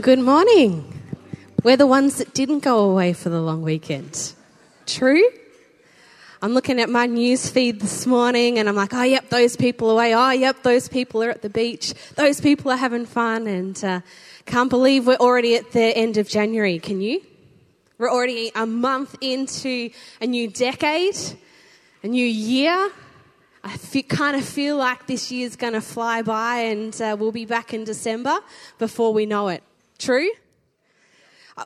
Good morning. We're the ones that didn't go away for the long weekend. True? I'm looking at my news feed this morning and I'm like, oh, yep, those people away. Oh, yep, those people are at the beach. Those people are having fun. And uh, can't believe we're already at the end of January. Can you? We're already a month into a new decade, a new year. I feel, kind of feel like this year's going to fly by and uh, we'll be back in December before we know it. True?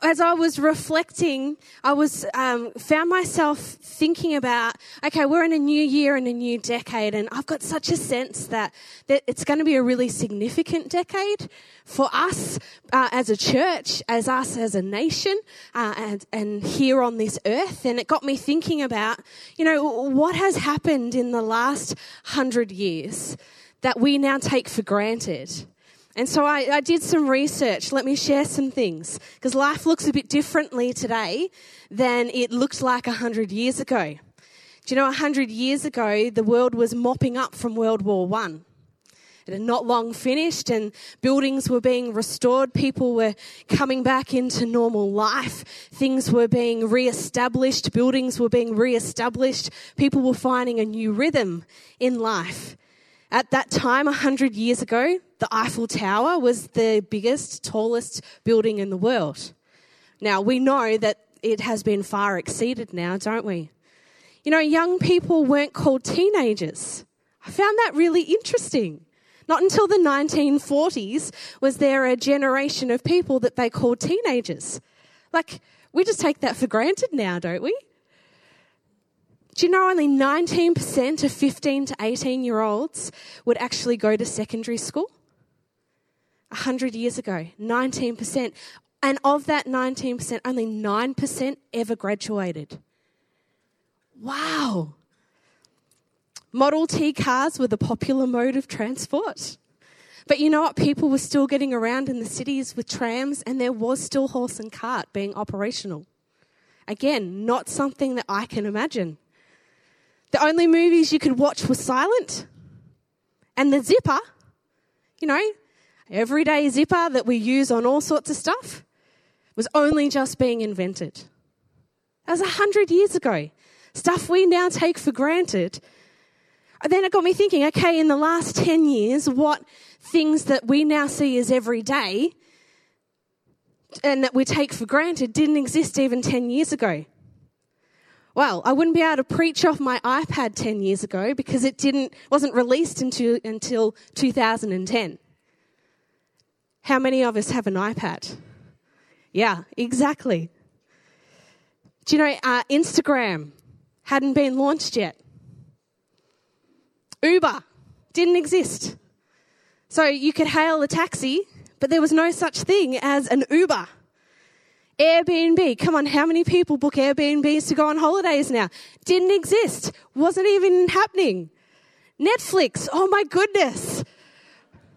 as I was reflecting, I was um, found myself thinking about, okay, we're in a new year and a new decade, and I've got such a sense that that it's going to be a really significant decade for us uh, as a church, as us as a nation, uh, and and here on this earth. And it got me thinking about, you know, what has happened in the last hundred years that we now take for granted and so I, I, did some research. Let me share some things. Because life looks a bit differently today than it looked like 100 years ago. Do you know, 100 years ago, the world was mopping up from World War I. It had not long finished, and buildings were being restored. People were coming back into normal life. Things were being re established. Buildings were being re established. People were finding a new rhythm in life. At that time, 100 years ago, the Eiffel Tower was the biggest, tallest building in the world. Now, we know that it has been far exceeded now, don't we? You know, young people weren't called teenagers. I found that really interesting. Not until the 1940s was there a generation of people that they called teenagers. Like, we just take that for granted now, don't we? Do you know only 19% of 15 to 18 year olds would actually go to secondary school? 100 years ago, 19%. And of that 19%, only 9% ever graduated. Wow. Model T cars were the popular mode of transport. But you know what? People were still getting around in the cities with trams, and there was still horse and cart being operational. Again, not something that I can imagine. The only movies you could watch were silent. And the zipper, you know, everyday zipper that we use on all sorts of stuff, was only just being invented. That was a hundred years ago. Stuff we now take for granted. And then it got me thinking, okay, in the last 10 years, what things that we now see as everyday and that we take for granted didn't exist even 10 years ago? well, I wouldn't be able to preach off my iPad 10 years ago because it didn't, wasn't released until, until 2010. How many of us have an iPad? Yeah, exactly. Do you know, uh, Instagram hadn't been launched yet. Uber didn't exist. So you could hail a taxi, but there was no such thing as an Uber. Airbnb. Come on, how many people book Airbnbs to go on holidays now? Didn't exist. Wasn't even happening. Netflix. Oh my goodness.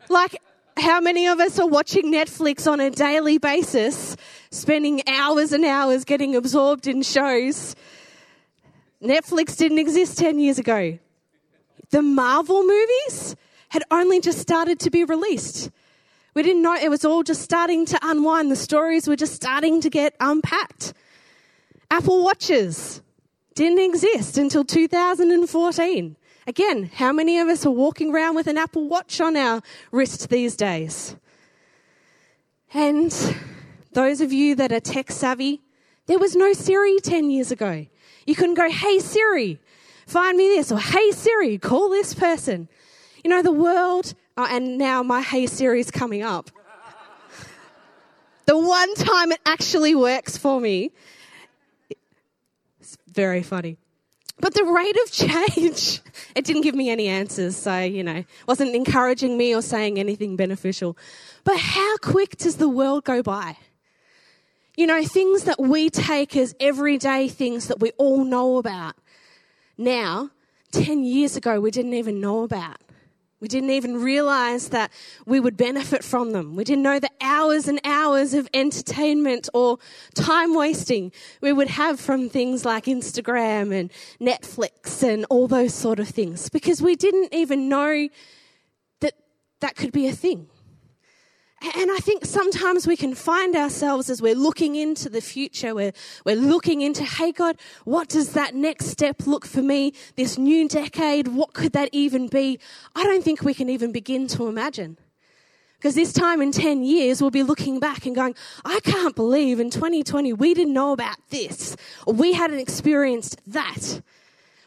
Like, how many of us are watching Netflix on a daily basis, spending hours and hours getting absorbed in shows? Netflix didn't exist 10 years ago. The Marvel movies had only just started to be released. We didn't know it was all just starting to unwind. The stories were just starting to get unpacked. Apple Watches didn't exist until 2014. Again, how many of us are walking around with an Apple Watch on our wrist these days? And those of you that are tech savvy, there was no Siri 10 years ago. You couldn't go, hey Siri, find me this, or hey Siri, call this person. You know, the world Oh, and now my Hey Siri is coming up. the one time it actually works for me. It's very funny. But the rate of change, it didn't give me any answers. So, you know, wasn't encouraging me or saying anything beneficial. But how quick does the world go by? You know, things that we take as everyday things that we all know about. Now, 10 years ago, we didn't even know about. We didn't even realize that we would benefit from them. We didn't know the hours and hours of entertainment or time wasting we would have from things like Instagram and Netflix and all those sort of things because we didn't even know that that could be a thing. And I think sometimes we can find ourselves as we're looking into the future, we're, we're looking into, hey, God, what does that next step look for me? This new decade, what could that even be? I don't think we can even begin to imagine. Because this time in 10 years, we'll be looking back and going, I can't believe in 2020 we didn't know about this, or we hadn't experienced that.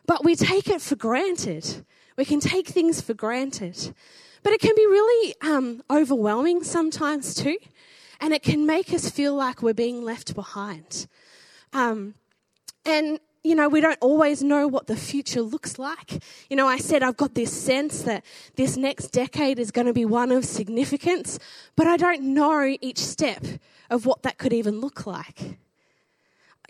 But we take it for granted. We can take things for granted. But it can be really um, overwhelming sometimes too, and it can make us feel like we're being left behind. Um, and you know, we don't always know what the future looks like. You know, I said I've got this sense that this next decade is going to be one of significance, but I don't know each step of what that could even look like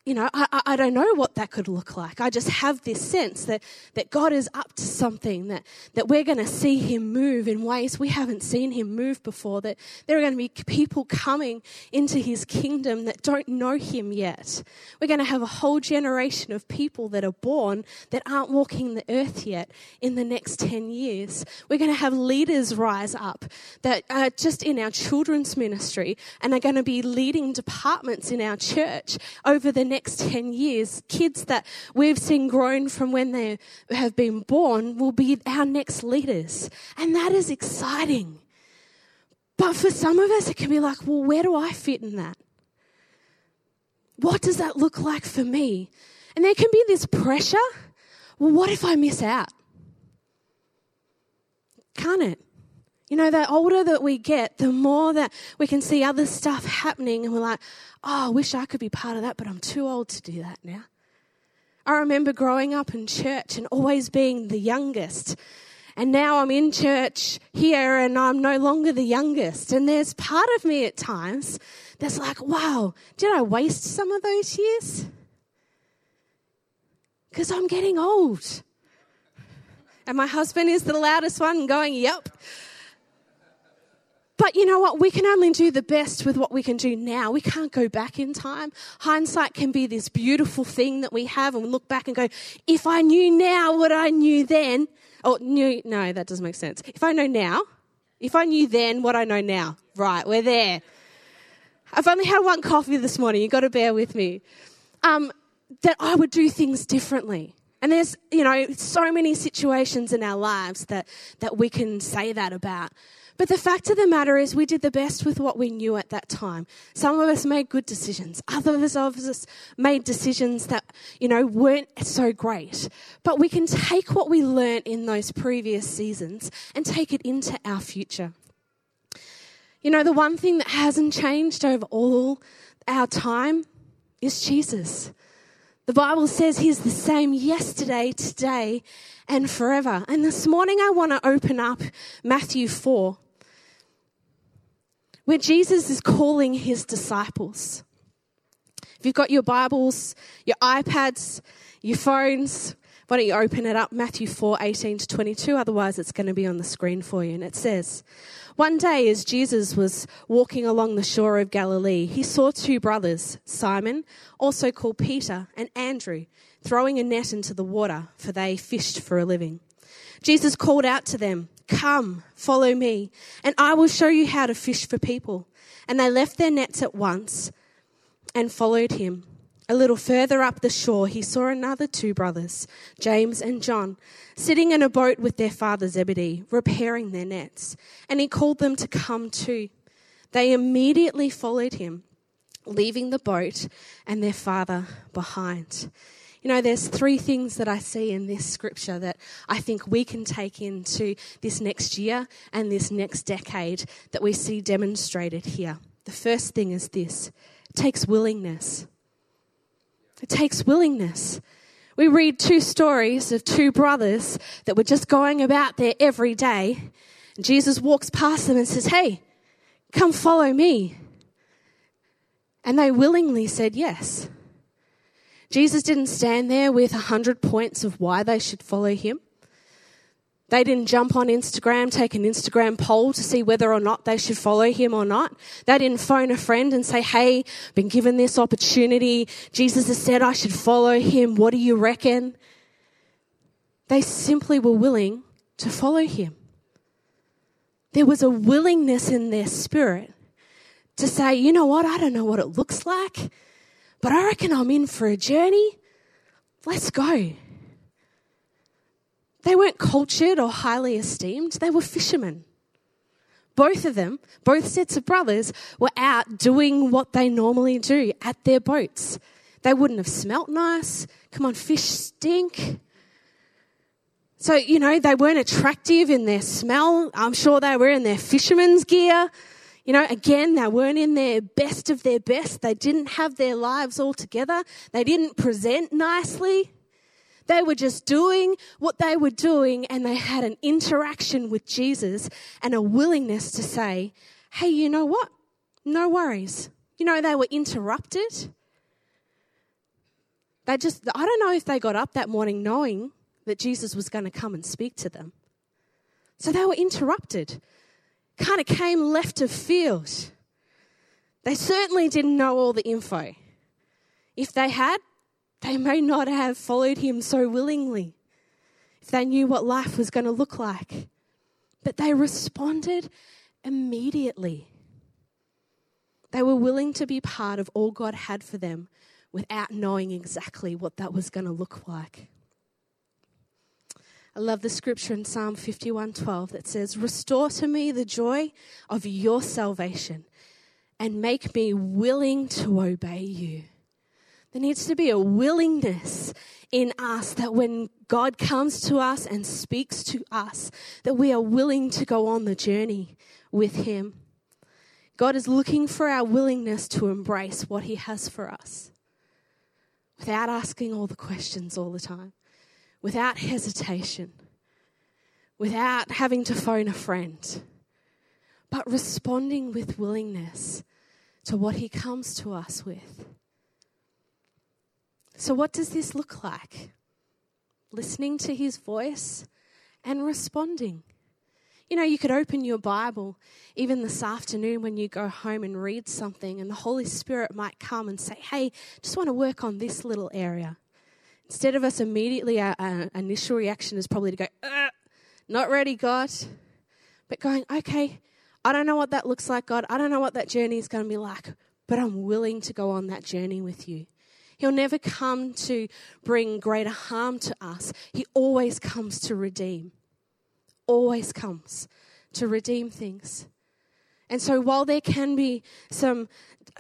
you know, I, I don't know what that could look like. I just have this sense that, that God is up to something, that, that we're going to see Him move in ways we haven't seen Him move before, that there are going to be people coming into His kingdom that don't know Him yet. We're going to have a whole generation of people that are born that aren't walking the earth yet in the next 10 years. We're going to have leaders rise up that are just in our children's ministry and are going to be leading departments in our church over the next 10 years, kids that we've seen grown from when they have been born will be our next leaders. And that is exciting. But for some of us, it can be like, well, where do I fit in that? What does that look like for me? And there can be this pressure. Well, what if I miss out? Can't it? You know, the older that we get, the more that we can see other stuff happening, and we're like, oh, I wish I could be part of that, but I'm too old to do that now. I remember growing up in church and always being the youngest. And now I'm in church here and I'm no longer the youngest. And there's part of me at times that's like, wow, did I waste some of those years? Because I'm getting old. And my husband is the loudest one going, yep. But you know what? We can only do the best with what we can do now. We can't go back in time. Hindsight can be this beautiful thing that we have, and we look back and go, if I knew now what I knew then, oh, knew, no, that doesn't make sense. If I know now, if I knew then what I know now, right, we're there. I've only had one coffee this morning, you've got to bear with me. Um, that I would do things differently. And there's, you know, so many situations in our lives that, that we can say that about. But the fact of the matter is, we did the best with what we knew at that time. Some of us made good decisions. Others of us made decisions that, you know, weren't so great. But we can take what we learnt in those previous seasons and take it into our future. You know, the one thing that hasn't changed over all our time is Jesus. The Bible says He's the same yesterday, today, and forever. And this morning I want to open up Matthew 4 where Jesus is calling his disciples. If you've got your Bibles, your iPads, your phones, why don't you open it up? Matthew 4 18 to 22. Otherwise, it's going to be on the screen for you. And it says, One day, as Jesus was walking along the shore of Galilee, he saw two brothers, Simon, also called Peter, and Andrew, throwing a net into the water, for they fished for a living. Jesus called out to them, Come, follow me, and I will show you how to fish for people. And they left their nets at once and followed him. A little further up the shore, he saw another two brothers, James and John, sitting in a boat with their father Zebedee, repairing their nets. And he called them to come too. They immediately followed him, leaving the boat and their father behind. You know, their's three things that I see in this scripture that I think we can take into this next year and this next decade that we see demonstrated here. The first thing is this it takes willingness. It takes willingness. We read two stories of two brothers that were just going about there every day. Jesus walks past them and says, Hey, come follow me. And they willingly said yes. Jesus didn't stand there with a hundred points of why they should follow him. They didn't jump on Instagram, take an Instagram poll to see whether or not they should follow him or not. They didn't phone a friend and say, Hey, been given this opportunity. Jesus has said I should follow him. What do you reckon? They simply were willing to follow him. There was a willingness in their spirit to say, you know what, I don't know what it looks like, but I reckon I'm in for a journey. Let's go. They weren't cultured or highly esteemed, they were fishermen. Both of them, both sets of brothers, were out doing what they normally do at their boats. They wouldn't have smelt nice. Come on, fish stink. So, you know, they weren't attractive in their smell. I'm sure they were in their fisherman's gear. You know, again, they weren't in their best of their best. They didn't have their lives all together. They didn't present nicely. They were just doing what they were doing and they had an interaction with Jesus and a willingness to say, hey, you know what? No worries. You know, they were interrupted. They just, I don't know if they got up that morning knowing that Jesus was going to come and speak to them. So they were interrupted, kind of came left of field. They certainly didn't know all the info. If they had, they may not have followed him so willingly if they knew what life was going to look like. But they responded immediately. They were willing to be part of all God had for them without knowing exactly what that was going to look like. I love the scripture in Psalm 51:12 that says, "Restore to me the joy of your salvation and make me willing to obey you." There needs to be a willingness in us that when God comes to us and speaks to us, that we are willing to go on the journey with Him. God is looking for our willingness to embrace what He has for us without asking all the questions all the time, without hesitation, without having to phone a friend, but responding with willingness to what He comes to us with. So, what does this look like? Listening to his voice and responding. You know, you could open your Bible even this afternoon when you go home and read something, and the Holy Spirit might come and say, Hey, just want to work on this little area. Instead of us immediately, our, our initial reaction is probably to go, uh, Not ready, God. But going, Okay, I don't know what that looks like, God. I don't know what that journey is going to be like, but I'm willing to go on that journey with you. He'll never come to bring greater harm to us. He always comes to redeem. Always comes to redeem things. And so, while there can be some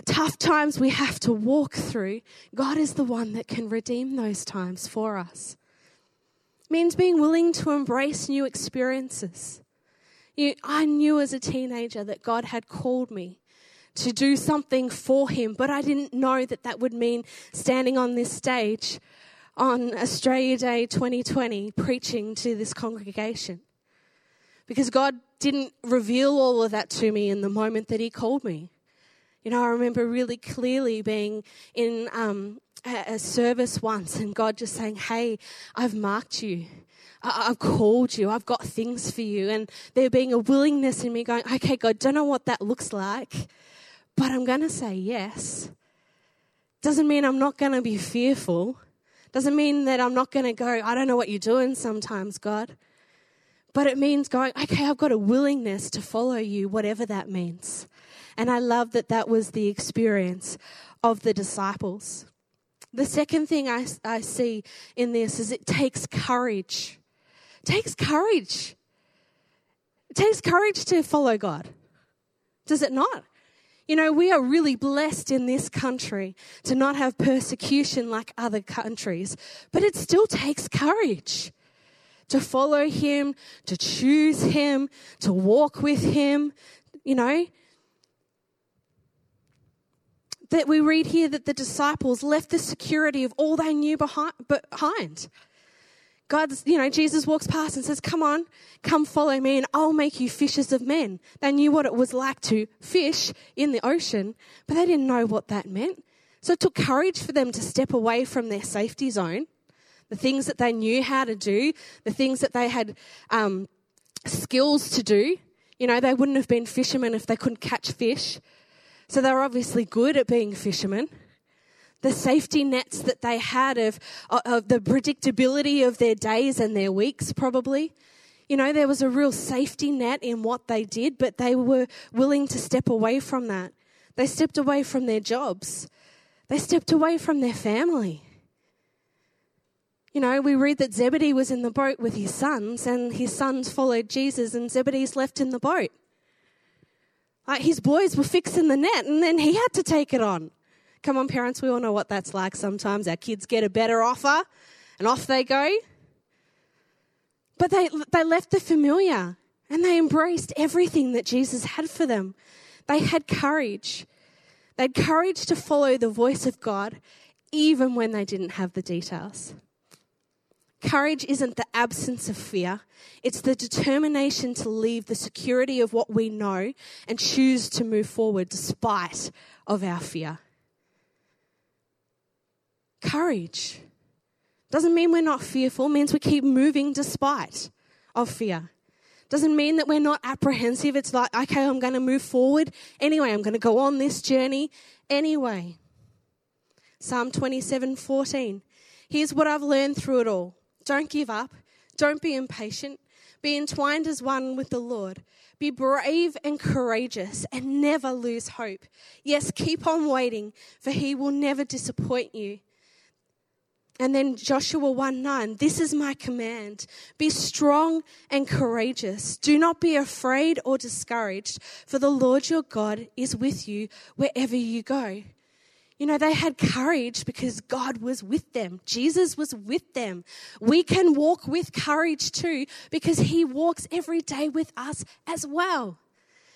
tough times we have to walk through, God is the one that can redeem those times for us. It means being willing to embrace new experiences. You, I knew as a teenager that God had called me to do something for him, but I didn't know that that would mean standing on this stage on Australia Day 2020 preaching to this congregation. Because God didn't reveal all of that to me in the moment that He called me. You know, I remember really clearly being in um, a, a service once and God just saying, Hey, I've marked you. I've called you. I've got things for you. And there being a willingness in me going, okay, God, don't know what that looks like, but I'm going to say yes. Doesn't mean I'm not going to be fearful. Doesn't mean that I'm not going to go, I don't know what you're doing sometimes, God. But it means going, okay, I've got a willingness to follow you, whatever that means. And I love that that was the experience of the disciples. The second thing I, I see in this is it takes courage. It takes courage. It takes courage to follow God. Does it not? You know, we are really blessed in this country to not have persecution like other countries, but it still takes courage to follow Him, to choose Him, to walk with Him. You know, that we read here that the disciples left the security of all they knew behind. God's, you know, Jesus walks past and says, Come on, come follow me, and I'll make you fishers of men. They knew what it was like to fish in the ocean, but they didn't know what that meant. So it took courage for them to step away from their safety zone, the things that they knew how to do, the things that they had um, skills to do. You know, they wouldn't have been fishermen if they couldn't catch fish. So they were obviously good at being fishermen the safety nets that they had of, of the predictability of their days and their weeks, probably. You know, there was a real safety net in what they did, but they were willing to step away from that. They stepped away from their jobs. They stepped away from their family. You know, we read that Zebedee was in the boat with his sons, and his sons followed Jesus, and Zebedee's left in the boat. Like his boys were fixing the net, and then he had to take it on. Come on, parents, we all know what that's like sometimes. Our kids get a better offer and off they go. But they, they left the familiar and they embraced everything that Jesus had for them. They had courage. They had courage to follow the voice of God even when they didn't have the details. Courage isn't the absence of fear. It's the determination to leave the security of what we know and choose to move forward despite of our fear courage. Doesn't mean we're not fearful, means we keep moving despite of fear. Doesn't mean that we're not apprehensive. It's like, okay, I'm going to move forward anyway. I'm going to go on this journey anyway. Psalm 27 14. Here's what I've learned through it all. Don't give up. Don't be impatient. Be entwined as one with the Lord. Be brave and courageous and never lose hope. Yes, keep on waiting, for he will never disappoint you. And then Joshua 1 9, this is my command. Be strong and courageous. Do not be afraid or discouraged, for the Lord your God is with you wherever you go. You know, they had courage because God was with them. Jesus was with them. We can walk with courage too because he walks every day with us as well.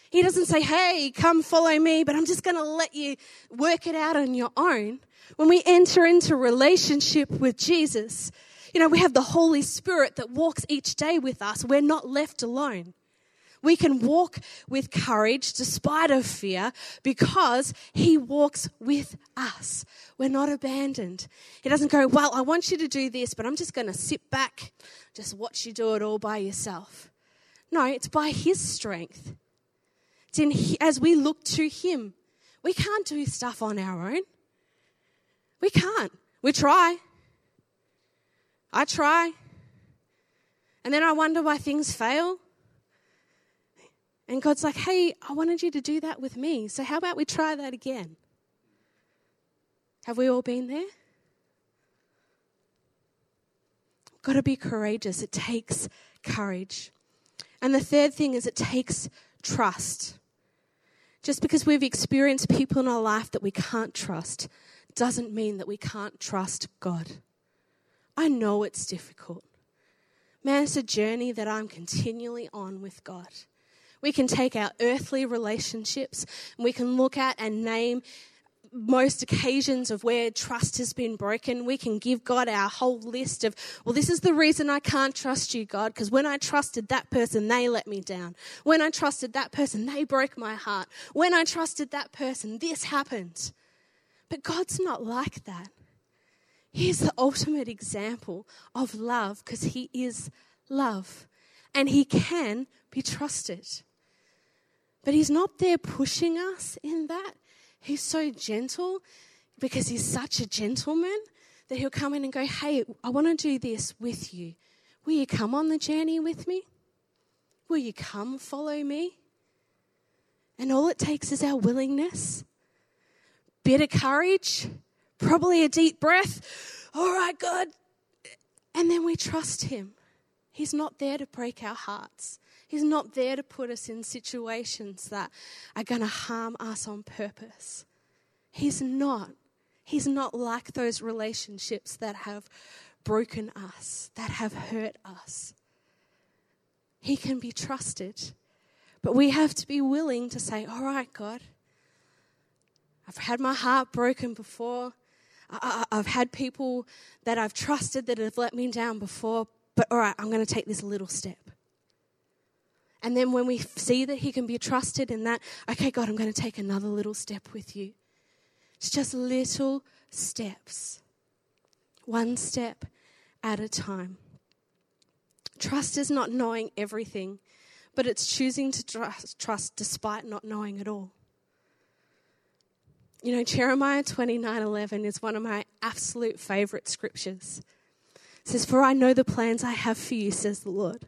He doesn't say, Hey, come follow me, but I'm just going to let you work it out on your own. When we enter into relationship with Jesus, you know, we have the Holy Spirit that walks each day with us. We're not left alone. We can walk with courage despite of fear because he walks with us. We're not abandoned. He doesn't go, well, I want you to do this, but I'm just going to sit back, just watch you do it all by yourself. No, it's by his strength. It's in, as we look to him. We can't do stuff on our own. We can't. We try. I try. And then I wonder why things fail. And God's like, hey, I wanted you to do that with me. So how about we try that again? Have we all been there? Got to be courageous. It takes courage. And the third thing is it takes trust. Just because we've experienced people in our life that we can't trust doesn't mean that we can't trust God. I know it's difficult. Man, it's a journey that I'm continually on with God. We can take our earthly relationships and we can look at and name most occasions of where trust has been broken, we can give God our whole list of, well, this is the reason I can't trust you, God, because when I trusted that person, they let me down. When I trusted that person, they broke my heart. When I trusted that person, this happened. But God's not like that. He's the ultimate example of love because He is love and He can be trusted. But He's not there pushing us in that. He's so gentle because He's such a gentleman that He'll come in and go, Hey, I want to do this with you. Will you come on the journey with me? Will you come follow me? And all it takes is our willingness bit of courage, probably a deep breath. All right, God. And then we trust Him. He's not there to break our hearts. He's not there to put us in situations that are going to harm us on purpose. He's not. He's not like those relationships that have broken us, that have hurt us. He can be trusted. But we have to be willing to say, All right, God, I've had my heart broken before. I, have had people that I've trusted that have let me down before, but all right, I'm going to take this little step. And then when we see that He can be trusted in that, okay, God, I'm going to take another little step with you. It's just little steps, one step at a time. Trust is not knowing everything, but it's choosing to trust, despite not knowing at all. You know, Jeremiah 29 11 is one of my absolute favorite scriptures. It says, For I know the plans I have for you, says the Lord.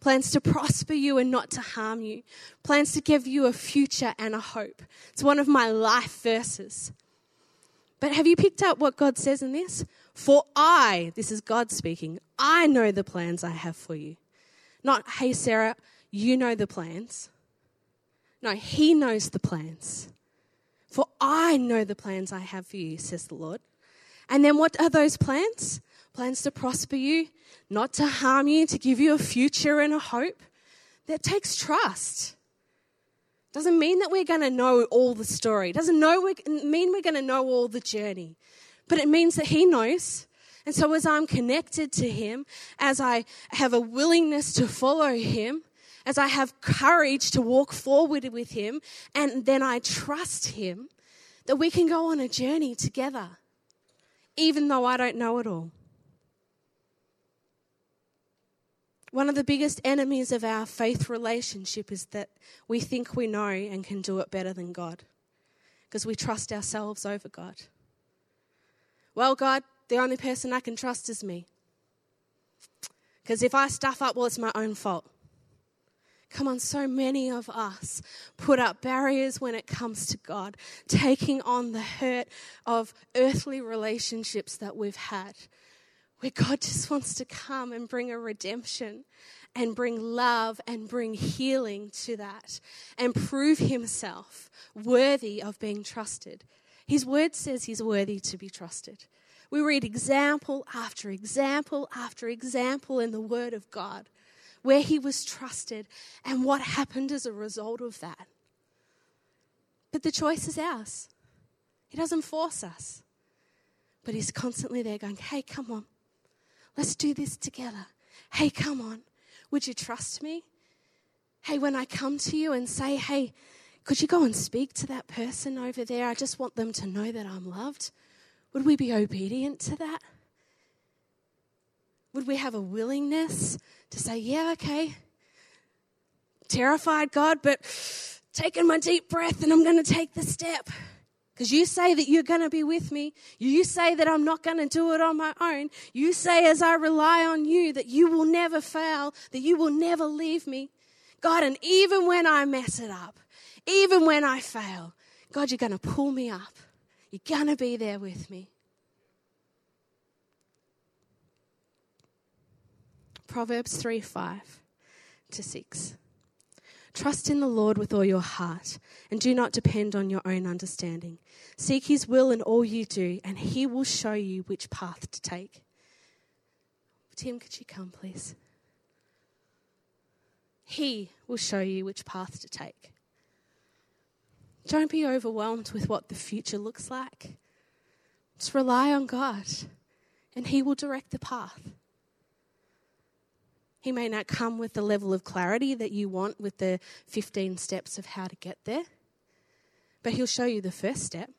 Plans to prosper you and not to harm you. Plans to give you a future and a hope. It's one of my life verses. But have you picked up what God says in this? For I, this is God speaking, I know the plans I have for you. Not, hey, Sarah, you know the plans. No, He knows the plans. For I know the plans I have for you, says the Lord. And then what are those plans? Plans to prosper you, not to harm you, to give you a future and a hope. That takes trust. Doesn't mean that we're going to know all the story. Doesn't know we, mean we're going to know all the journey. But it means that He knows. And so as I'm connected to Him, as I have a willingness to follow Him, as I have courage to walk forward with Him, and then I trust Him, that we can go on a journey together, even though I don't know it all. One of the biggest enemies of our faith relationship is that we think we know and can do it better than God because we trust ourselves over God. Well, God, the only person I can trust is me. Because if I stuff up, well, it's my own fault. Come on, so many of us put up barriers when it comes to God, taking on the hurt of earthly relationships that we've had, where God just wants to come and bring a redemption and bring love and bring healing to that and prove Himself worthy of being trusted. His word says He's worthy to be trusted. We read example after example after example in the Word of God where he was trusted, and what happened as a result of that. But the choice is ours. He doesn't force us, but he's constantly there going, Hey, come on, let's do this together. Hey, come on, would you trust me? Hey, when I come to you and say, Hey, could you go and speak to that person over there? I just want them to know that I'm loved. Would we be obedient to that? Would we have a willingness to say, yeah, okay, terrified, God, but taking my deep breath and I'm going to take the step? Because you say that you're going to be with me. You say that I'm not going to do it on my own. You say, as I rely on you, that you will never fail, that you will never leave me. God, and even when I mess it up, even when I fail, God, you're going to pull me up. You're going to be there with me. Proverbs 3 5 to 6. Trust in the Lord with all your heart and do not depend on your own understanding. Seek his will in all you do, and he will show you which path to take. Tim, could you come, please? He will show you which path to take. Don't be overwhelmed with what the future looks like. Just rely on God, and He will direct the path. He may not come with the level of clarity that you want with the 15 steps of how to get there, but He'll show you the first step.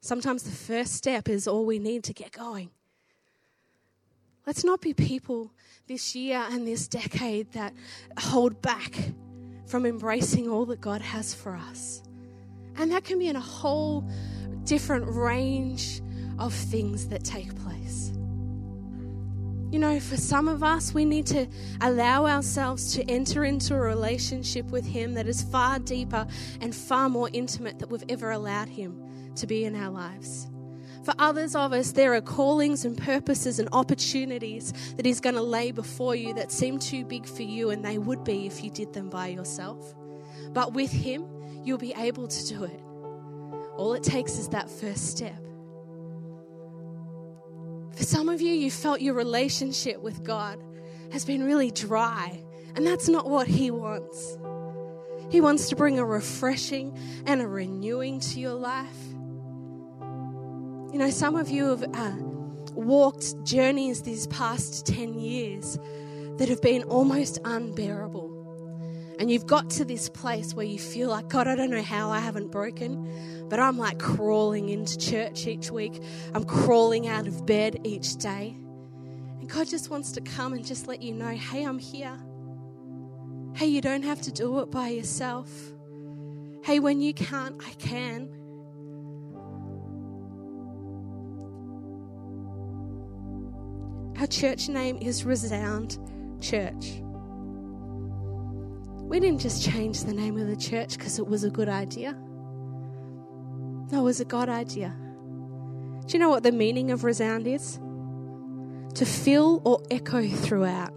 Sometimes the first step is all we need to get going. Let's not be people this year and this decade that hold back from embracing all that God has for us. And that can be in a whole different range of things that take place. You know, for some of us, we need to allow ourselves to enter into a relationship with Him that is far deeper and far more intimate than we've ever allowed Him to be in our lives. For others of us, there are callings and purposes and opportunities that He's going to lay before you that seem too big for you, and they would be if you did them by yourself. But with Him, you'll be able to do it. All it takes is that first step. For some of you, you felt your relationship with God has been really dry, and that's not what He wants. He wants to bring a refreshing and a renewing to your life. You know, some of you have uh, walked journeys these past 10 years that have been almost unbearable. And you've got to this place where you feel like, God, I don't know how I haven't broken, but I'm like crawling into church each week. I'm crawling out of bed each day. And God just wants to come and just let you know, hey, I'm here. Hey, you don't have to do it by yourself. Hey, when you can't, I can. Our church name is Resound Church. We didn't just change the name of the church because it was a good idea. No, it was a God idea. Do you know what the meaning of resound is? To fill or echo throughout,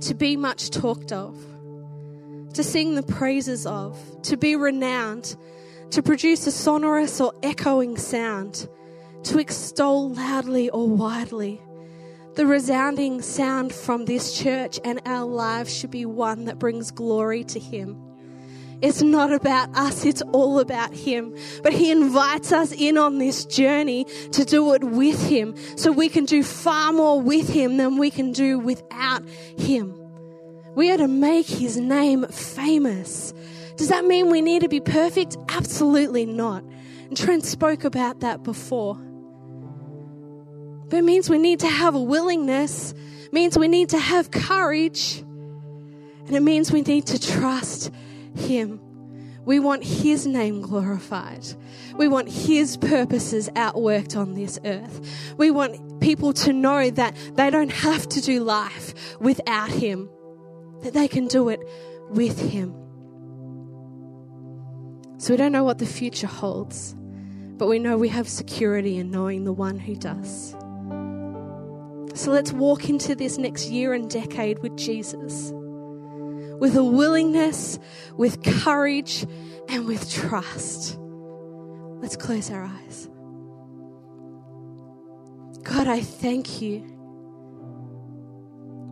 to be much talked of, to sing the praises of, to be renowned, to produce a sonorous or echoing sound, to extol loudly or widely, the resounding sound from this church and our lives should be one that brings glory to Him. It's not about us, it's all about Him. But He invites us in on this journey to do it with Him so we can do far more with Him than we can do without Him. We are to make His name famous. Does that mean we need to be perfect? Absolutely not. And Trent spoke about that before. But it means we need to have a willingness, it means we need to have courage, and it means we need to trust Him. We want His name glorified. We want His purposes outworked on this earth. We want people to know that they don't have to do life without Him, that they can do it with Him. So we don't know what the future holds, but we know we have security in knowing the one who does. So let's walk into this next year and decade with Jesus with a willingness, with courage, and with trust. Let's close our eyes. God, I thank you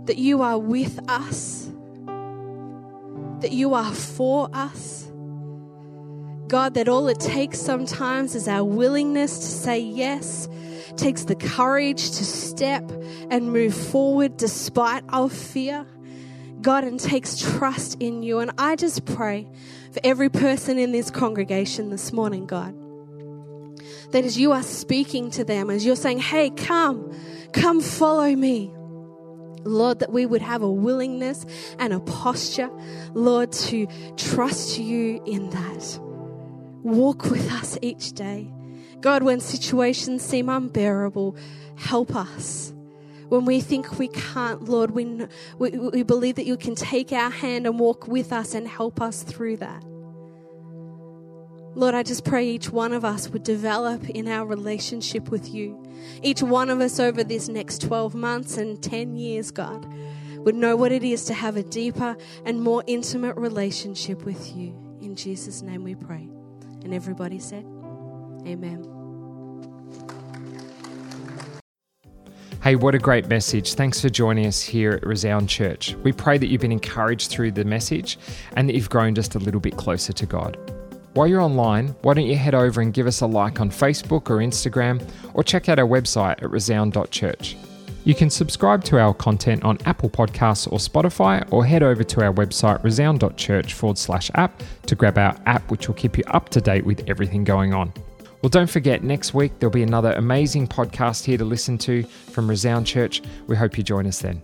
that you are with us, that you are for us. God, that all it takes sometimes is our willingness to say yes takes the courage to step and move forward despite our fear. God, and takes trust in you. And I just pray for every person in this congregation this morning, God, that as you are speaking to them, as you're saying, hey, come, come follow me. Lord, that we would have a willingness and a posture, Lord, to trust you in that. Walk with us each day. God, when situations seem unbearable, help us. When we think we can't, Lord, we, we, believe that you can take our hand and walk with us and help us through that. Lord, I just pray each one of us would develop in our relationship with you. Each one of us over this next 12 months and 10 years, God, would know what it is to have a deeper and more intimate relationship with you. In Jesus' name we pray. And everybody said, Amen. Hey, what a great message. Thanks for joining us here at Resound Church. We pray that you've been encouraged through the message and that you've grown just a little bit closer to God. While you're online, why don't you head over and give us a like on Facebook or Instagram, or check out our website at resound.church. You can subscribe to our content on Apple Podcasts or Spotify, or head over to our website resound.church forward slash app to grab our app, which will keep you up to date with everything going on. Well, don't forget, next week there'll be another amazing podcast here to listen to from Resound Church. We hope you join us then.